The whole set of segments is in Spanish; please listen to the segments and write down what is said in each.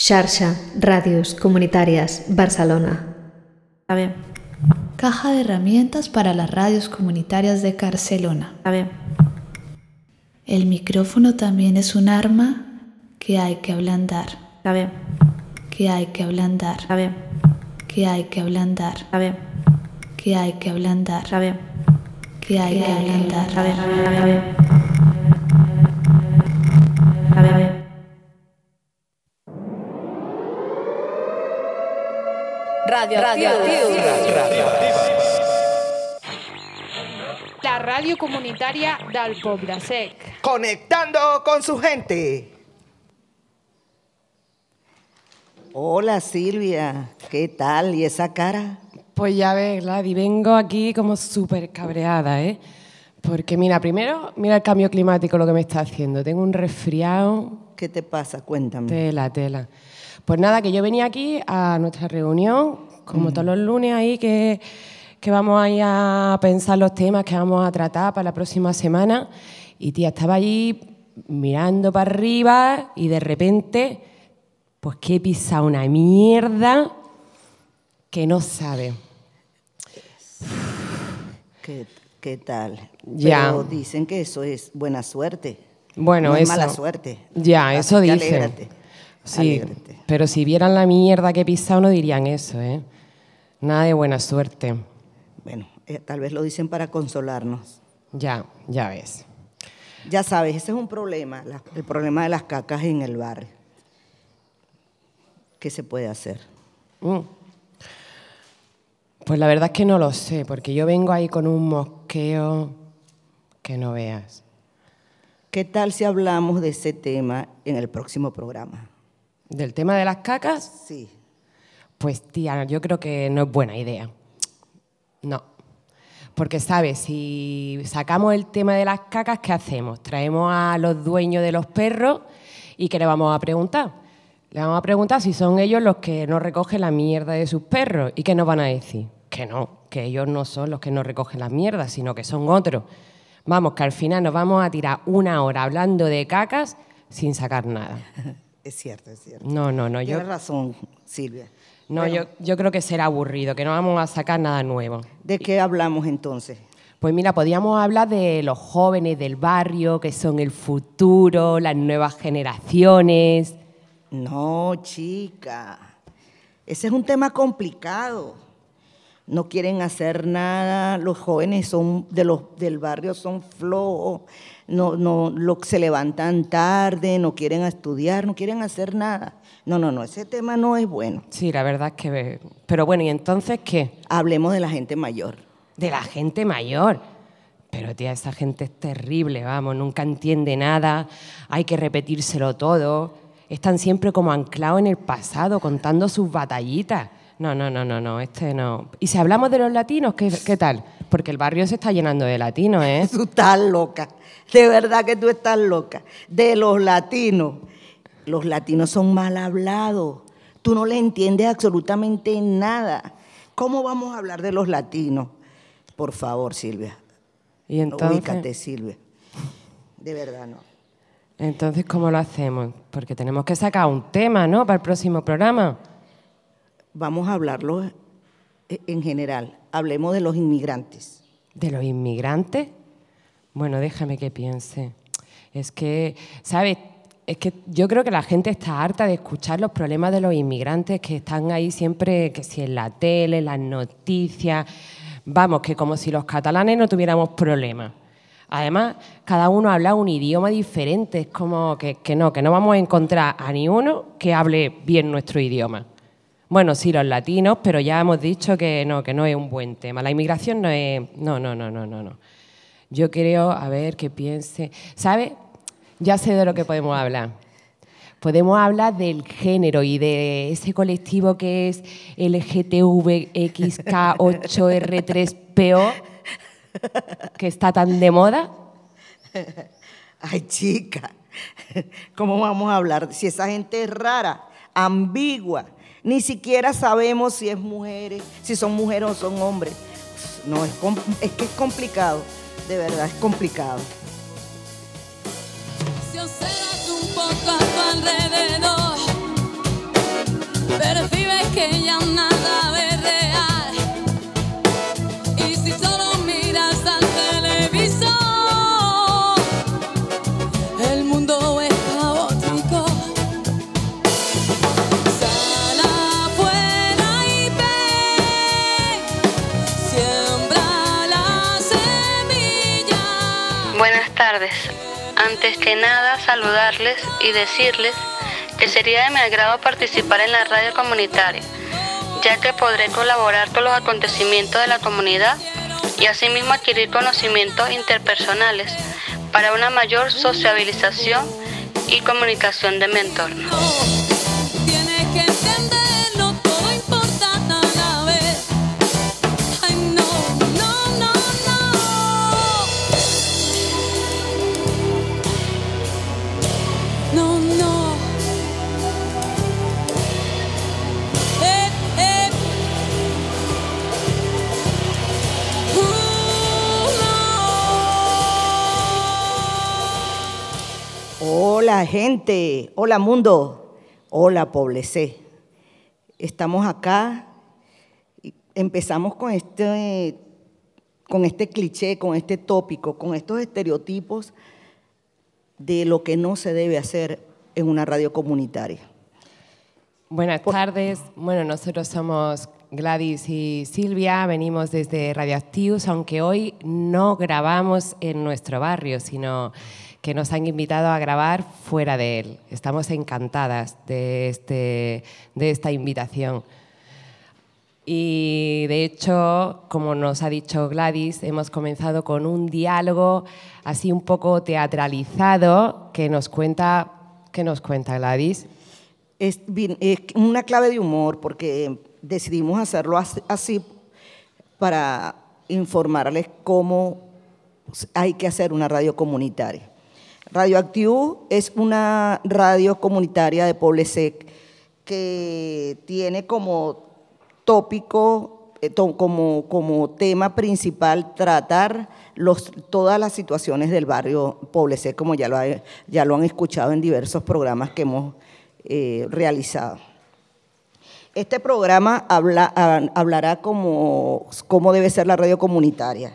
Xarxa Radios Comunitarias Barcelona. A ver. Caja de herramientas para las radios comunitarias de Barcelona. A ver. El micrófono también es un arma que hay que ablandar. A ver. Que hay que ablandar. A ver. Que hay que ablandar. A ver. Que hay que ablandar. A ver. Que hay que ablandar. A ver. A ver. A ver. Radio, radio, La ràdio comunitària del Poble Sec. Conectando con su gente. Hola Silvia, ¿qué tal? ¿Y esa cara? Pues ya ves, Gladys, vengo aquí como súper cabreada, ¿eh? Porque mira, primero, mira el cambio climático lo que me está haciendo. Tengo un resfriado. ¿Qué te pasa? Cuéntame. Tela, tela. Pues nada, que yo venía aquí a nuestra reunión, como todos los lunes ahí, que, que vamos a ir a pensar los temas que vamos a tratar para la próxima semana. Y tía, estaba allí mirando para arriba y de repente, pues que he pisado una mierda que no sabe. ¿Qué, qué tal? Ya. Pero dicen que eso es buena suerte. Bueno, no es eso. mala suerte. Ya, Así eso dicen. alégrate, Sí, alégrate. pero si vieran la mierda que he pisado no dirían eso, ¿eh? Nada de buena suerte. Bueno, eh, tal vez lo dicen para consolarnos. Ya, ya ves. Ya sabes, ese es un problema, la- el problema de las cacas en el barrio. ¿Qué se puede hacer? Mm. Pues la verdad es que no lo sé, porque yo vengo ahí con un mosqueo que no veas. ¿Qué tal si hablamos de ese tema en el próximo programa? Del tema de las cacas, Sí. Pues tía, yo creo que no es buena idea. No. Porque, ¿sabes? Si sacamos el tema de las cacas, ¿qué hacemos? Traemos a los dueños de los perros y ¿qué le vamos a preguntar? Le vamos a preguntar si son ellos los que no recogen la mierda de sus perros. ¿Y qué nos van a decir? Que no, que ellos no son los que no recogen la mierda, sino que son otros. Vamos, que al final nos vamos a tirar una hora hablando de cacas sin sacar nada. Es cierto, es cierto. No, no, no. Yo, Tienes razón, Silvia. No, Bueno, yo, yo creo que será aburrido, que no vamos a sacar nada nuevo. ¿De qué hablamos entonces? Pues mira, podríamos hablar de los jóvenes del barrio, que son el futuro, las nuevas generaciones. No, chica. Ese es un tema complicado. No quieren hacer nada, los jóvenes son de los, del barrio son flojos, no, no, lo- se levantan tarde, no quieren estudiar, no quieren hacer nada. No, no, no, ese tema no es bueno. Sí, la verdad es que... Pero bueno, ¿y entonces qué? Hablemos de la gente mayor. De la gente mayor. Pero tía, esa gente es terrible, vamos, nunca entiende nada, hay que repetírselo todo. Están siempre como anclados en el pasado, contando sus batallitas. No, no, no, no, no, este no. Y si hablamos de los latinos, ¿qué, qué tal? Porque el barrio se está llenando de latinos, ¿eh? Tú estás loca, de verdad que tú estás loca. De los latinos. Los latinos son mal hablados. Tú no le entiendes absolutamente nada. ¿Cómo vamos a hablar de los latinos? Por favor, Silvia. Y entonces... Ubícate, Silvia. De verdad, no. Entonces, ¿cómo lo hacemos? Porque tenemos que sacar un tema, ¿no? Para el próximo programa. Vamos a hablarlo eh, en general. Hablemos de los inmigrantes. ¿De los inmigrantes? Bueno, déjame que piense. Es que, ¿sabes? Es que yo creo que la gente está harta de escuchar los problemas de los inmigrantes que están ahí siempre, que si en la tele, en las noticias. Vamos, que como si los catalanes no tuviéramos problemas. Además, cada uno habla un idioma diferente. Es como que, que no, que no vamos a encontrar a ni uno que hable bien nuestro idioma. Bueno, sí, los latinos, pero ya hemos dicho que no, que no es un buen tema. La inmigración no es. No, no, no, no, no, no. Yo creo, a ver, que piense. ¿Sabe? Ya sé de lo que podemos hablar. Podemos hablar del género y de ese colectivo que es LGTVXK8R3PO, que está tan de moda. Ay, chica, ¿cómo vamos a hablar? Si esa gente es rara, ambigua, ni siquiera sabemos si es mujeres, si son mujeres o son hombres. No, es, es que es complicado, de verdad, es complicado. Que nada, saludarles y decirles que sería de mi agrado participar en la radio comunitaria, ya que podré colaborar con los acontecimientos de la comunidad y asimismo adquirir conocimientos interpersonales para una mayor sociabilización y comunicación de mi entorno. Hola gente, hola mundo, hola Poblecé. Estamos acá, y empezamos con este, con este cliché, con este tópico, con estos estereotipos de lo que no se debe hacer en una radio comunitaria. Buenas tardes. Bueno, nosotros somos Gladys y Silvia, venimos desde Radioactivos, aunque hoy no grabamos en nuestro barrio, sino que nos han invitado a grabar fuera de él. Estamos encantadas de, este, de esta invitación. Y de hecho, como nos ha dicho Gladys, hemos comenzado con un diálogo así un poco teatralizado que nos cuenta, ¿qué nos cuenta Gladys? Es, es una clave de humor porque decidimos hacerlo as- así para informarles cómo hay que hacer una radio comunitaria. Radioactivo es una radio comunitaria de Poblesec que tiene como tópico, eh, como, tema principal tratar todas las situaciones del barrio Poblesec, como ya lo, ha- ya lo han escuchado en diversos programas que hemos eh, realizado. Este programa habla- ha- hablará como cómo debe ser la radio comunitaria.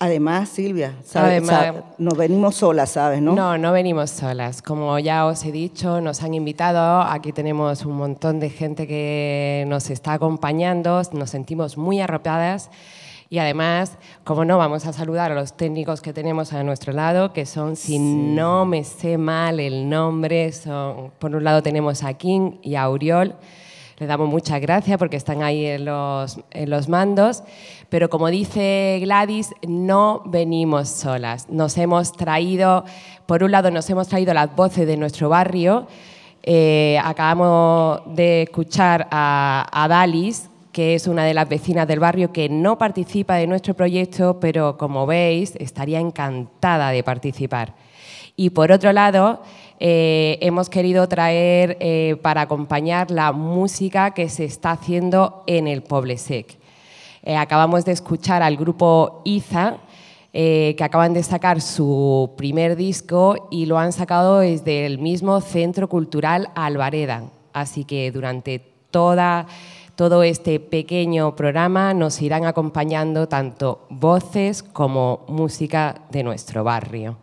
Además, Silvia, sabe- Además- sabe- no venimos solas, ¿sabes? ¿no? No, no venimos solas. Como ya os he dicho, nos han invitado. Aquí tenemos un montón de gente que nos está acompañando. Nos sentimos muy arropadas. Y además, como no, vamos a saludar a los técnicos que tenemos a nuestro lado, que son, si no me sé mal el nombre, son, por un lado tenemos a King y a Auriol. Le damos muchas gracias porque están ahí en los, en los mandos. Pero como dice Gladys, no venimos solas. Nos hemos traído, por un lado, nos hemos traído las voces de nuestro barrio. Eh, acabamos de escuchar a, a Dalis, que es una de las vecinas del barrio que no participa de nuestro proyecto, pero como veis, estaría encantada de participar. Y por otro lado, eh, hemos querido traer eh, para acompañar la música que se está haciendo en el Poblesec. Eh, acabamos de escuchar al grupo Iza, eh, que acaban de sacar su primer disco y lo han sacado desde el mismo Centro Cultural Alvareda. Así que durante toda, todo este pequeño programa nos irán acompañando tanto voces como música de nuestro barrio.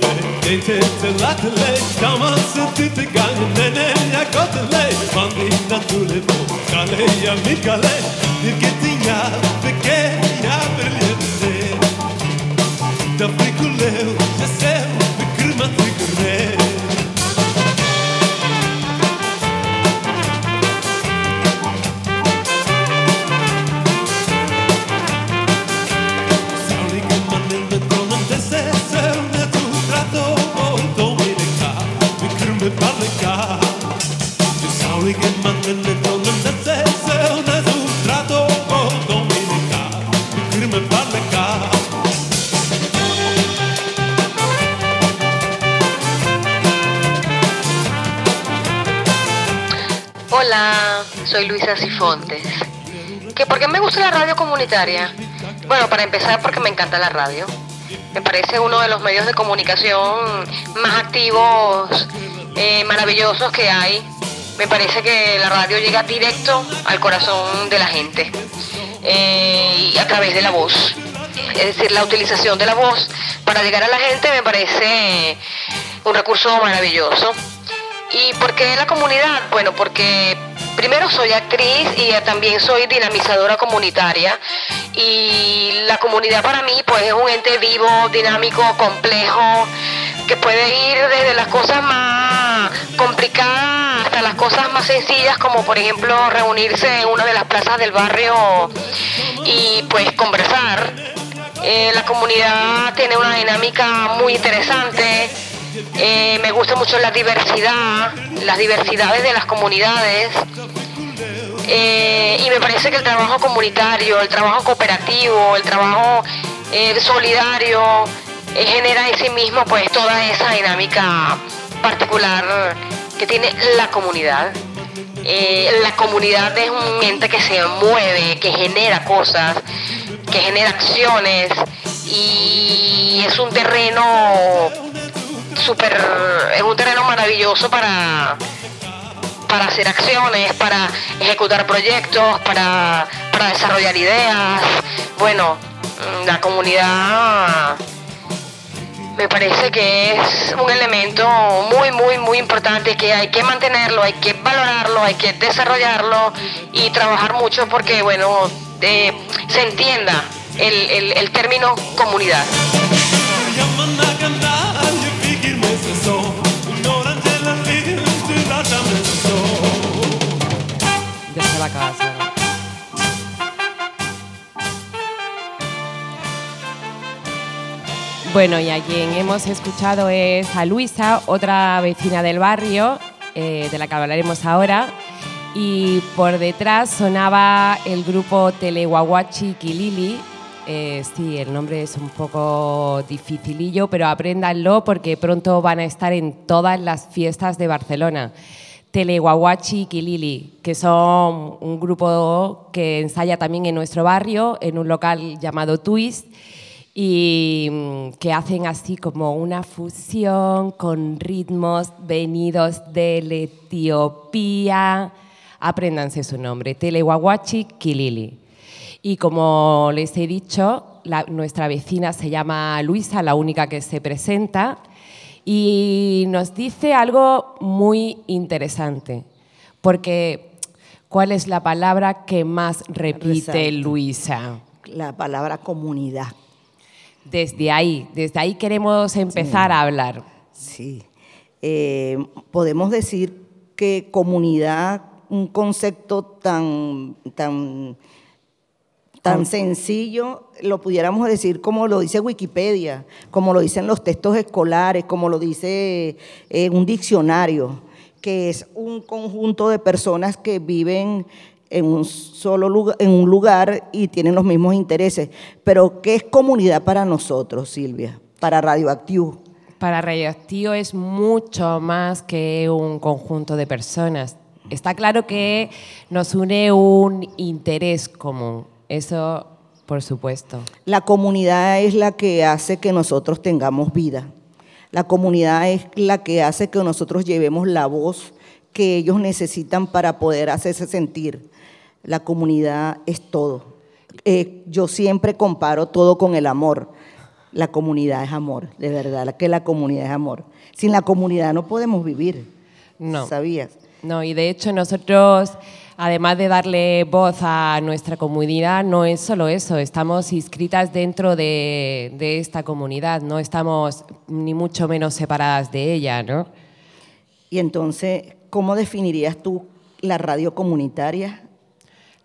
Sauri che manda le donne da se se un trato con Cifontes. ¿Que ¿Por qué me gusta la radio comunitaria? Bueno, para empezar porque me encanta la radio. Me parece uno de los medios de comunicación más activos, eh, maravillosos que hay. Me parece que la radio llega directo al corazón de la gente eh, y a través de la voz. Es decir, la utilización de la voz para llegar a la gente me parece un recurso maravilloso. ¿Y por qué la comunidad? Bueno, porque primero soy actriz y también soy dinamizadora comunitaria. Y la comunidad para mí pues es un ente vivo, dinámico, complejo, que puede ir desde las cosas más complicadas hasta las cosas más sencillas, como por ejemplo reunirse en una de las plazas del barrio y pues conversar. Eh, la comunidad tiene una dinámica muy interesante. Eh, me gusta mucho la diversidad, las diversidades de las comunidades. Eh, y me parece que el trabajo comunitario, el trabajo cooperativo, el trabajo eh, solidario, genera en sí mismo pues toda esa dinámica particular que tiene la comunidad. La comunidad es un ente que se mueve, que genera cosas, que genera acciones y es un terreno súper, es un terreno maravilloso para, para hacer acciones, para ejecutar proyectos, para, para desarrollar ideas. Bueno, mm, la comunidad me parece que es un elemento muy, muy, muy importante que hay que mantenerlo, hay que valorarlo, hay que desarrollarlo y trabajar mucho porque, bueno, se entienda el, el- el término comunidad. Bueno, y a quien hemos escuchado es a Luisa, otra vecina del barrio, eh, de la que hablaremos ahora. Y por detrás sonaba el grupo Teleguaguachi Kilili. Eh, sí, el nombre es un poco dificilillo, pero apréndanlo porque pronto van a estar en todas las fiestas de Barcelona. Teleguaguachi Kilili, que son un grupo que ensaya también en nuestro barrio, en un local llamado Twist, y mm, que hacen así como una fusión con ritmos venidos de la Etiopía. Apréndanse su nombre, Teleguaguachi Kilili. Y como les he dicho, la- nuestra vecina se llama Luisa, la única que se presenta, y nos dice algo muy interesante, porque ¿cuál es la palabra que más repite. Luisa? La palabra comunidad. Desde ahí, desde ahí queremos empezar a hablar. Sí. Eh, podemos decir que comunidad, un concepto tan, tan, tan sencillo, lo pudiéramos decir como lo dice Wikipedia, como lo dicen los textos escolares, como lo dice eh, un diccionario, que es un conjunto de personas que viven en un solo lugar, en un lugar y tienen los mismos intereses. Pero ¿qué es comunidad para nosotros, Silvia? Para Radioactivo. Para Radioactivo es mucho más que un conjunto de personas. Está claro que nos une un interés común. Eso, por supuesto. La comunidad es la que hace que nosotros tengamos vida. La comunidad es la que hace que nosotros llevemos la voz que ellos necesitan para poder hacerse sentir. La comunidad es todo. Eh, yo siempre comparo todo con el amor. La comunidad es amor, de verdad, que la comunidad es amor. Sin la comunidad no podemos vivir. No. ¿Sabías? No, y de hecho nosotros, además de darle voz a nuestra comunidad, no es solo eso, estamos inscritas dentro de, de esta comunidad, no estamos ni mucho menos separadas de ella, ¿no? Y entonces, ¿cómo definirías tú la radio comunitaria?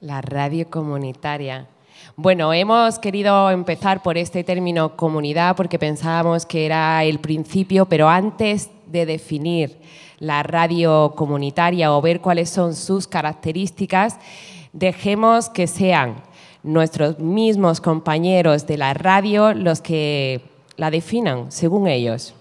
La radio comunitaria. Bueno, hemos querido empezar por este término comunidad porque pensábamos que era el principio, pero antes de definir la radio comunitaria o ver cuáles son sus características, dejemos que sean nuestros mismos compañeros de la radio los que la definan según ellos.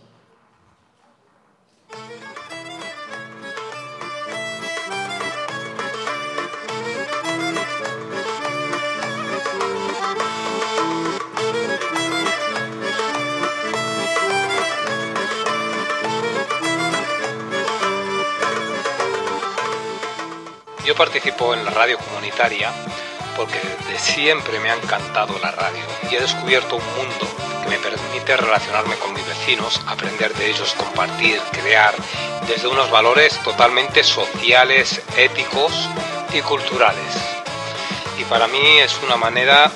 Participo en la radio comunitaria porque desde siempre me ha encantado la radio y he descubierto un mundo que me permite relacionarme con mis vecinos, aprender de ellos, compartir, crear, desde unos valores totalmente sociales, éticos y culturales. Y para mí es una manera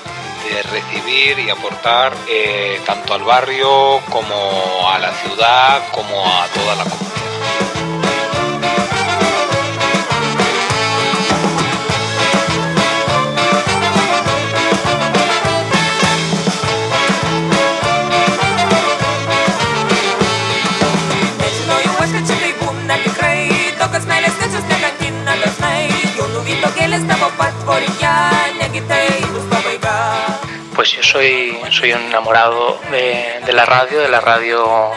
de recibir y aportar eh, tanto al barrio como a la ciudad, como a toda la comunidad. Soy, soy un enamorado de, de la radio, de la radio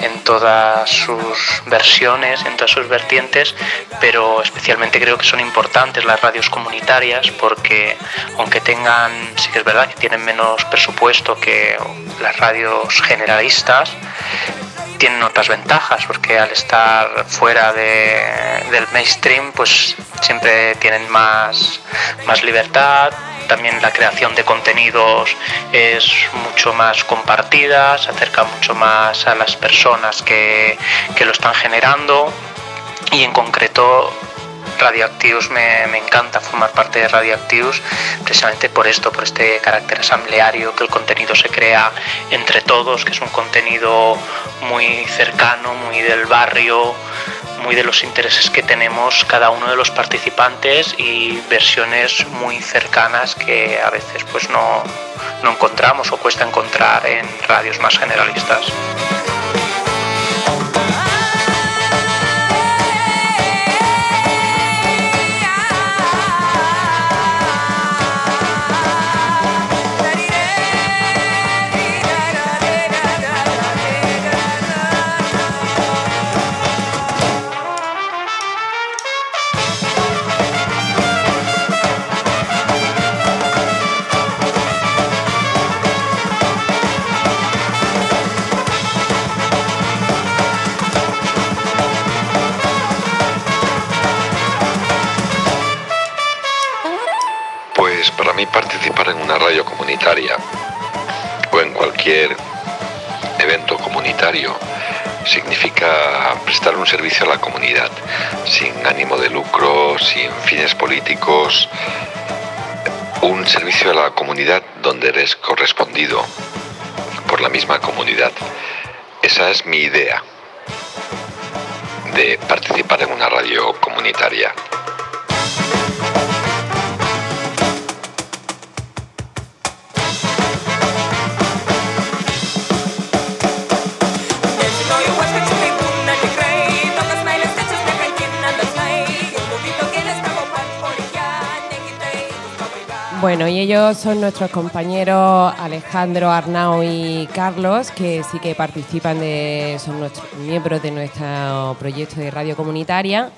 en todas sus versiones, en todas sus vertientes, pero especialmente creo que son importantes las radios comunitarias porque aunque tengan, sí que es verdad que tienen menos presupuesto que las radios generalistas, tienen otras ventajas porque al estar fuera de- del mainstream pues siempre tienen más, más libertad también la creación de contenidos es mucho más compartida se acerca mucho más a las personas que, que lo están generando y en concreto Radioactivos me, me encanta formar parte de Radioactivos precisamente por esto, por este carácter asambleario, que el contenido se crea entre todos, que es un contenido muy cercano, muy del barrio, muy de los intereses que tenemos cada uno de los participantes y versiones muy cercanas que a veces pues no, no encontramos o cuesta encontrar en radios más generalistas. Para mí participar en una radio comunitaria o en cualquier evento comunitario significa prestar un servicio a la comunidad sin ánimo de lucro, sin fines políticos, un servicio a la comunidad donde eres correspondido por la misma comunidad. Esa es mi idea de participar en una radio comunitaria. Bueno, y ellos son nuestros compañeros Alejandro, Arnau y Carlos, que sí que participan de, son nuestros miembros de nuestro proyecto de radio comunitaria.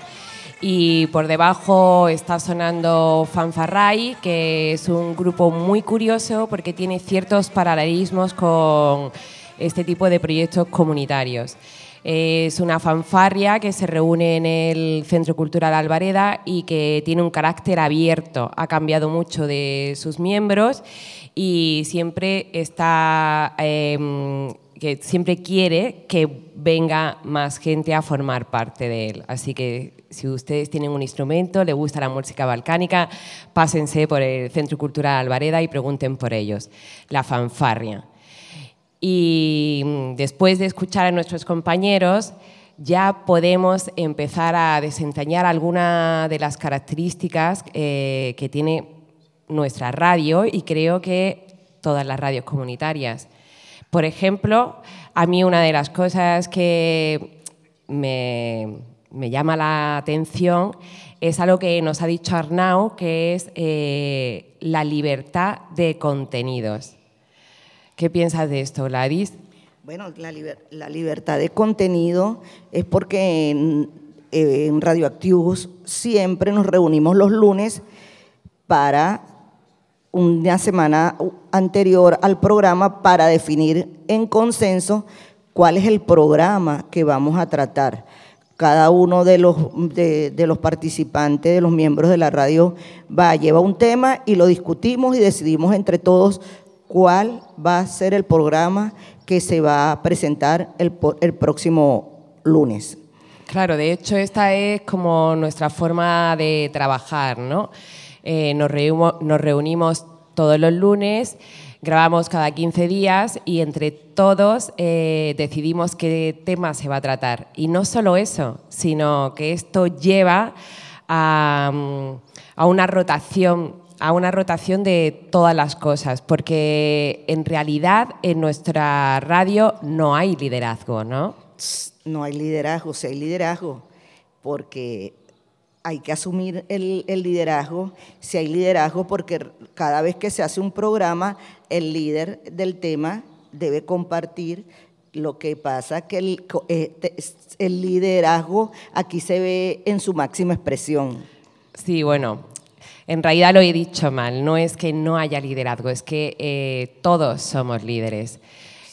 Y por debajo está sonando Fanfarray, que es un grupo muy curioso porque tiene ciertos paralelismos con este tipo de proyectos comunitarios. Es una fanfarria que se reúne en el Centro Cultural Alvareda y que tiene un carácter abierto. Ha cambiado mucho de sus miembros y siempre está, em, que siempre quiere que venga más gente a formar parte de él. Así que si ustedes tienen un instrumento, le gusta la música balcánica, pásense por el Centro Cultural Alvareda y pregunten por ellos. La fanfarria. Y mm, después de escuchar a nuestros compañeros, ya podemos empezar a desentrañar algunas de las características eh, que tiene nuestra radio y creo que todas las radios comunitarias. Por ejemplo, a mí una de las cosas que me, llama la atención es algo que nos ha dicho Arnau, que es eh, la libertad de contenidos. ¿Qué piensas de esto, Gladys? Bueno, la, liber- la libertad de contenido es porque en, eh, en Radioactivos siempre nos reunimos los lunes para una semana anterior al programa para definir en consenso cuál es el programa que vamos a tratar. cada uno de los, de los participantes, de los miembros de la radio, va, lleva un tema y lo discutimos y decidimos entre todos cuál va a ser el programa que se va a presentar el, el próximo lunes. Claro, de hecho esta es como nuestra forma de trabajar, ¿no? Eh, nos, reunimos, nos reunimos todos los lunes, grabamos cada 15 días y entre todos eh, decidimos qué tema se va a tratar. Y no solo eso, sino que esto lleva a, mm, a una rotación a una rotación de todas las cosas, porque en realidad en nuestra radio no hay liderazgo, ¿no? No hay liderazgo, si hay liderazgo, porque hay que asumir el, el liderazgo, si hay liderazgo, porque cada vez que se hace un programa, el líder del tema debe compartir lo que pasa, que el, eh, el liderazgo aquí se ve en su máxima expresión. Sí, bueno, en realidad lo he dicho mal. No es que no haya liderazgo, es que eh, todos somos líderes.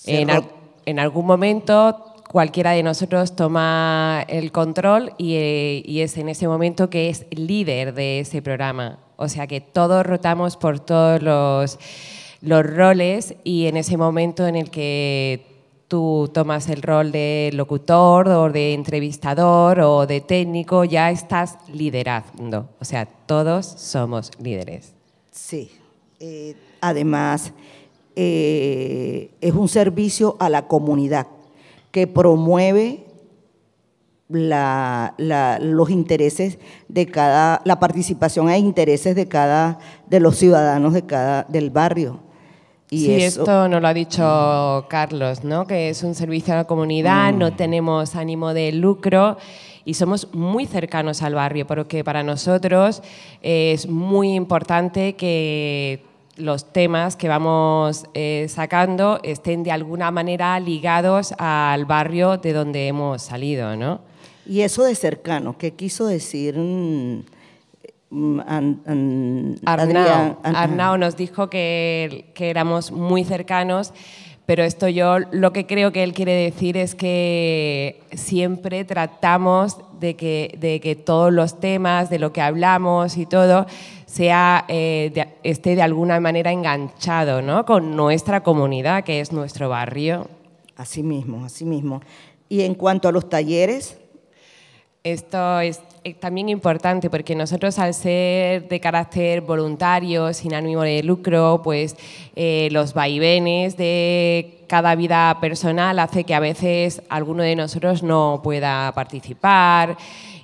En, al- en algún momento cualquiera de nosotros toma el control y, eh, y es en ese momento que es líder de ese programa. O sea que todos rotamos por todos los, los roles y en ese momento en el que tú tomas el rol de locutor o de entrevistador o de técnico, ya estás liderando. O sea, todos somos líderes. Sí. Eh, además, eh, es un servicio a la comunidad que promueve la- los intereses de cada, la participación e intereses de cada, de los ciudadanos de cada, del barrio. Y sí, eso- esto nos lo ha dicho Carlos, ¿no? que es un servicio a la comunidad, Mm. no tenemos ánimo de lucro y somos muy cercanos al barrio, porque para nosotros es muy importante que los temas que vamos eh, sacando estén de alguna manera ligados al barrio de donde hemos salido, ¿no? Y eso de cercano, ¿qué quiso decir mm, mm, An- An- Arnau, nos dijo que, que éramos muy cercanos, pero esto yo lo que creo que él quiere decir es que siempre tratamos de que, de que todos los temas, de lo que hablamos y todo, sea, eh, de- esté de alguna manera enganchado ¿no? con nuestra comunidad, que es nuestro barrio. Así mismo, así mismo. Y en cuanto a los talleres, Esto es eh, también importante porque nosotros al ser de carácter voluntario, sin ánimo de lucro, pues eh, los vaivenes de cada vida personal hace que a veces alguno de nosotros no pueda participar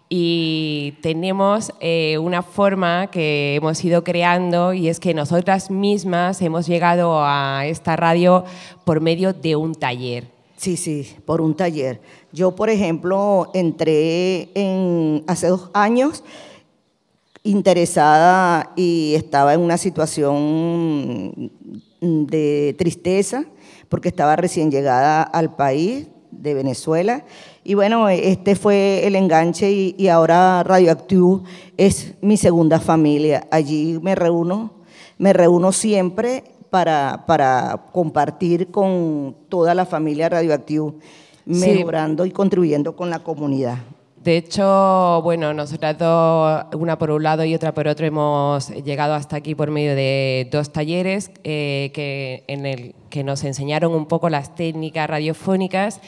y tenemos eh, una forma que hemos ido creando y es que nosotras mismas hemos llegado a esta radio por medio de un taller. Sí, sí, por un taller. Yo, por ejemplo, entré en, hace dos años interesada y estaba en una situación de tristeza porque estaba recién llegada al país de Venezuela. Y bueno, este fue el enganche y, y ahora Radioactivo es mi segunda familia. Allí me reúno, me reúno siempre para, para compartir con toda la familia Radioactivo, Sí. mejorando y contribuyendo con la comunidad. De hecho, bueno, nosotras dos, una por un lado y otra por otro, hemos llegado hasta aquí por medio de dos talleres eh, que, en el que nos enseñaron un poco las técnicas radiofónicas,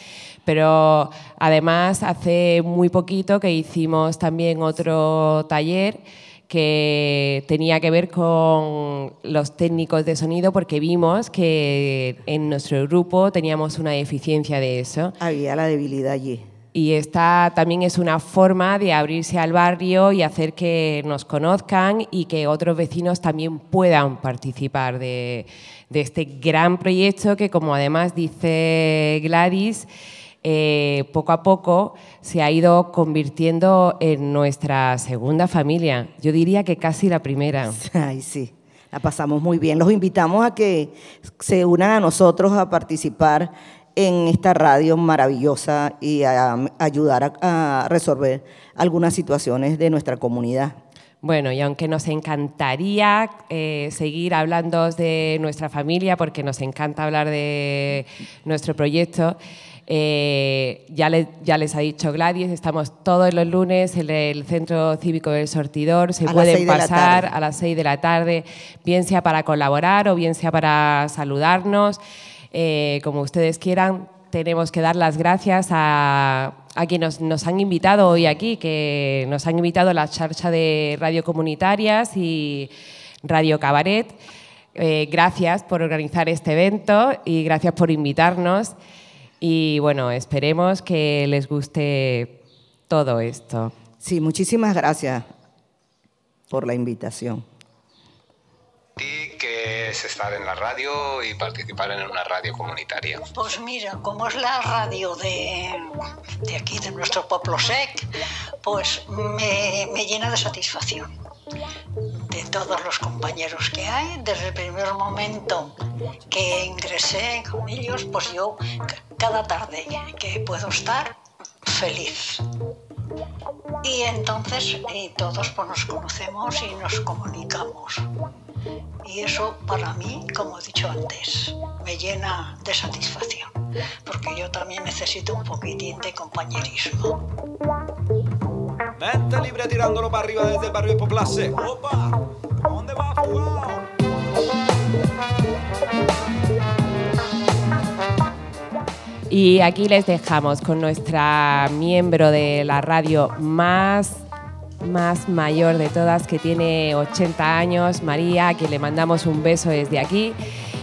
pero además hace muy poquito que hicimos también otro taller que tenía que ver con los técnicos de sonido porque vimos que en nuestro grupo teníamos una deficiencia de eso. Había la debilidad allí. Y esta también es una forma de abrirse al barrio y hacer que nos conozcan y que otros vecinos también puedan participar de, de este gran proyecto que, como además dice Gladys, eh, poco a poco se ha ido convirtiendo en nuestra segunda familia. Yo diría que casi la primera. Ay, sí, la pasamos muy bien. Los invitamos a que se unan a nosotros a participar en esta radio maravillosa y a, a ayudar a, a resolver algunas situaciones de nuestra comunidad. Bueno, y aunque nos encantaría eh, seguir hablando de nuestra familia, porque nos encanta hablar de nuestro proyecto, eh, ya, le- ya les ha dicho Gladys, estamos todos los lunes en el Centro Cívico del Sortidor, se A pueden la pasar a las 6 de la tarde, bien sea para colaborar o bien sea para saludarnos, eh, como ustedes quieran. Tenemos que dar las gracias a, a quienes nos, nos han invitado hoy aquí, que nos han invitado a la charcha de Radio Comunitarias y Radio Cabaret. Eh, gracias por organizar este evento y gracias por invitarnos. Y bueno, esperemos que les guste todo esto. Sí, muchísimas gracias por la invitación. ¿Qué es estar en la radio y participar en una radio comunitaria? Pues mira, como es la radio de, de aquí, de nuestro pueblo sec, pues me, me llena de satisfacción. De todos los compañeros que hay, desde el primer momento que ingresé con ellos, pues yo ca- cada tarde que puedo estar feliz. Y entonces eh, todos pues, nos conocemos y nos comunicamos. Y eso para mí, como he dicho antes, me llena de satisfacción, porque yo también necesito un poquitín de compañerismo. Mente libre tirándolo para arriba desde el barrio de Poplace. ¡Opa! ¿Dónde va fugado? Y aquí les dejamos con nuestra miembro de la radio más, más mayor de todas, que tiene 80 años, María, a quien le mandamos un beso desde aquí.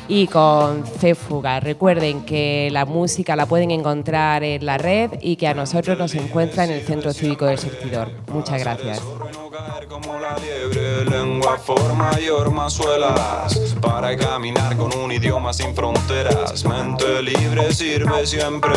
Y con Céfuga. Recuerden que la música la pueden encontrar en la red y que a nosotros nos encuentra en el Centro Cívico del Surtidor. Muchas gracias. Liebre, lengua, forma y ormazuelas Para caminar con un idioma sin fronteras. Mente libre sirve siempre.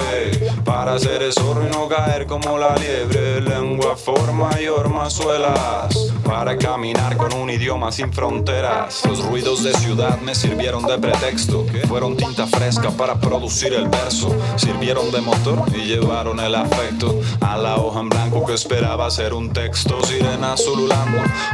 Para ser zorro y no caer como la liebre. Lengua, forma y ormazuelas Para caminar con un idioma sin fronteras. Los ruidos de ciudad me sirvieron de pretexto. Fueron tinta fresca para producir el verso. Sirvieron de motor y llevaron el afecto A la hoja en blanco que esperaba ser un texto Sirenas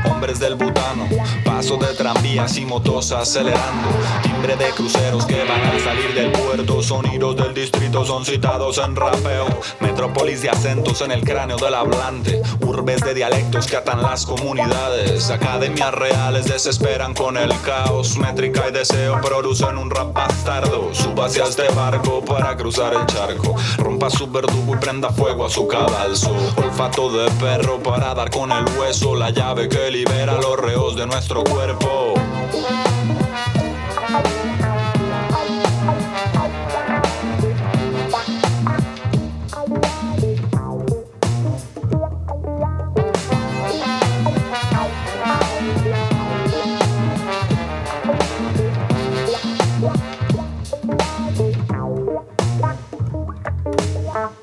hombres del butano Paso de tranvías y motos acelerando Timbre de cruceros que van a salir del puerto Sonidos del distrito son citados en rapeo Metrópolis de acentos en el cráneo del hablante Urbes de dialectos que atan las comunidades Academias reales desesperan con el caos Métrica y deseo producen un rap bastardo hacia este barco para cruzar el charco Rompa su verdugo y prenda fuego a su cadalso Olfato de perro para dar con el hueso La llave que libera los reos de nuestro cuerpo.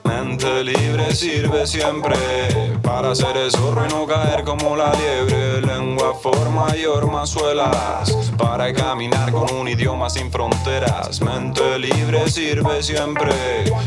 Mente libre sirve siempre para ser el zorro y no caer como la liebre. Lengua, forma y ormazuelas para caminar con un idioma sin fronteras. Mente libre sirve siempre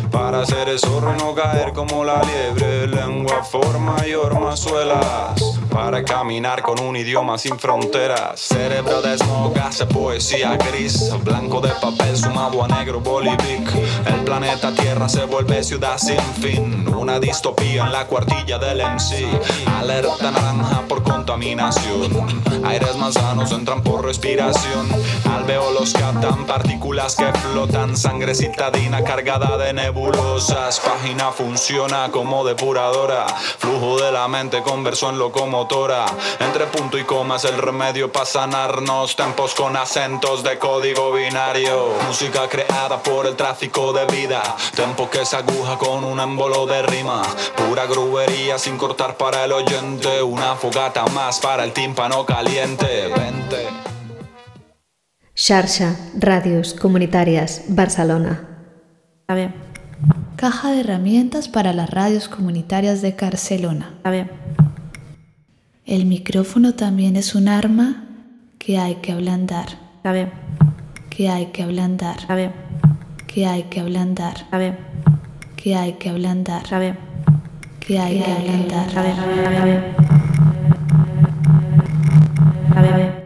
para ser el zorro y no caer como la liebre. Lengua, forma y ormazuelas para caminar con un idioma sin fronteras. Cerebro de smog hace poesía gris, blanco de papel sumado a negro bolivic. El planeta Tierra se vuelve ciudad sin fin, una distopía en la cuartilla del MC. Alerta naranja por contaminación, aires más sanos entran por respiración. Alveolos captan partículas que flotan, sangre citadina cargada de nebulosas. Página funciona como depuradora, flujo de la mente converso en locomotora. Entre punto y coma es el remedio para sanarnos, tempos con acentos de código binario. Música creada por el tráfico de vida, tempo que se aguja con un émbolo de rima. Pura grubería sin cortar para el oyente, una fogata más para el tímpano caliente. Vente. Xarxa, Radios Comunitarias, Barcelona. Está bien. Caja de herramientas para las radios comunitarias de Barcelona. Está bien. El micrófono también es un arma que hay que ablandar. Está bien. Que hay que ablandar. Está bien. Que hay que ablandar. Está bien. Que hay que ablandar. Está bien. Que hay que ablandar. Está bien. Está bien. Está bien.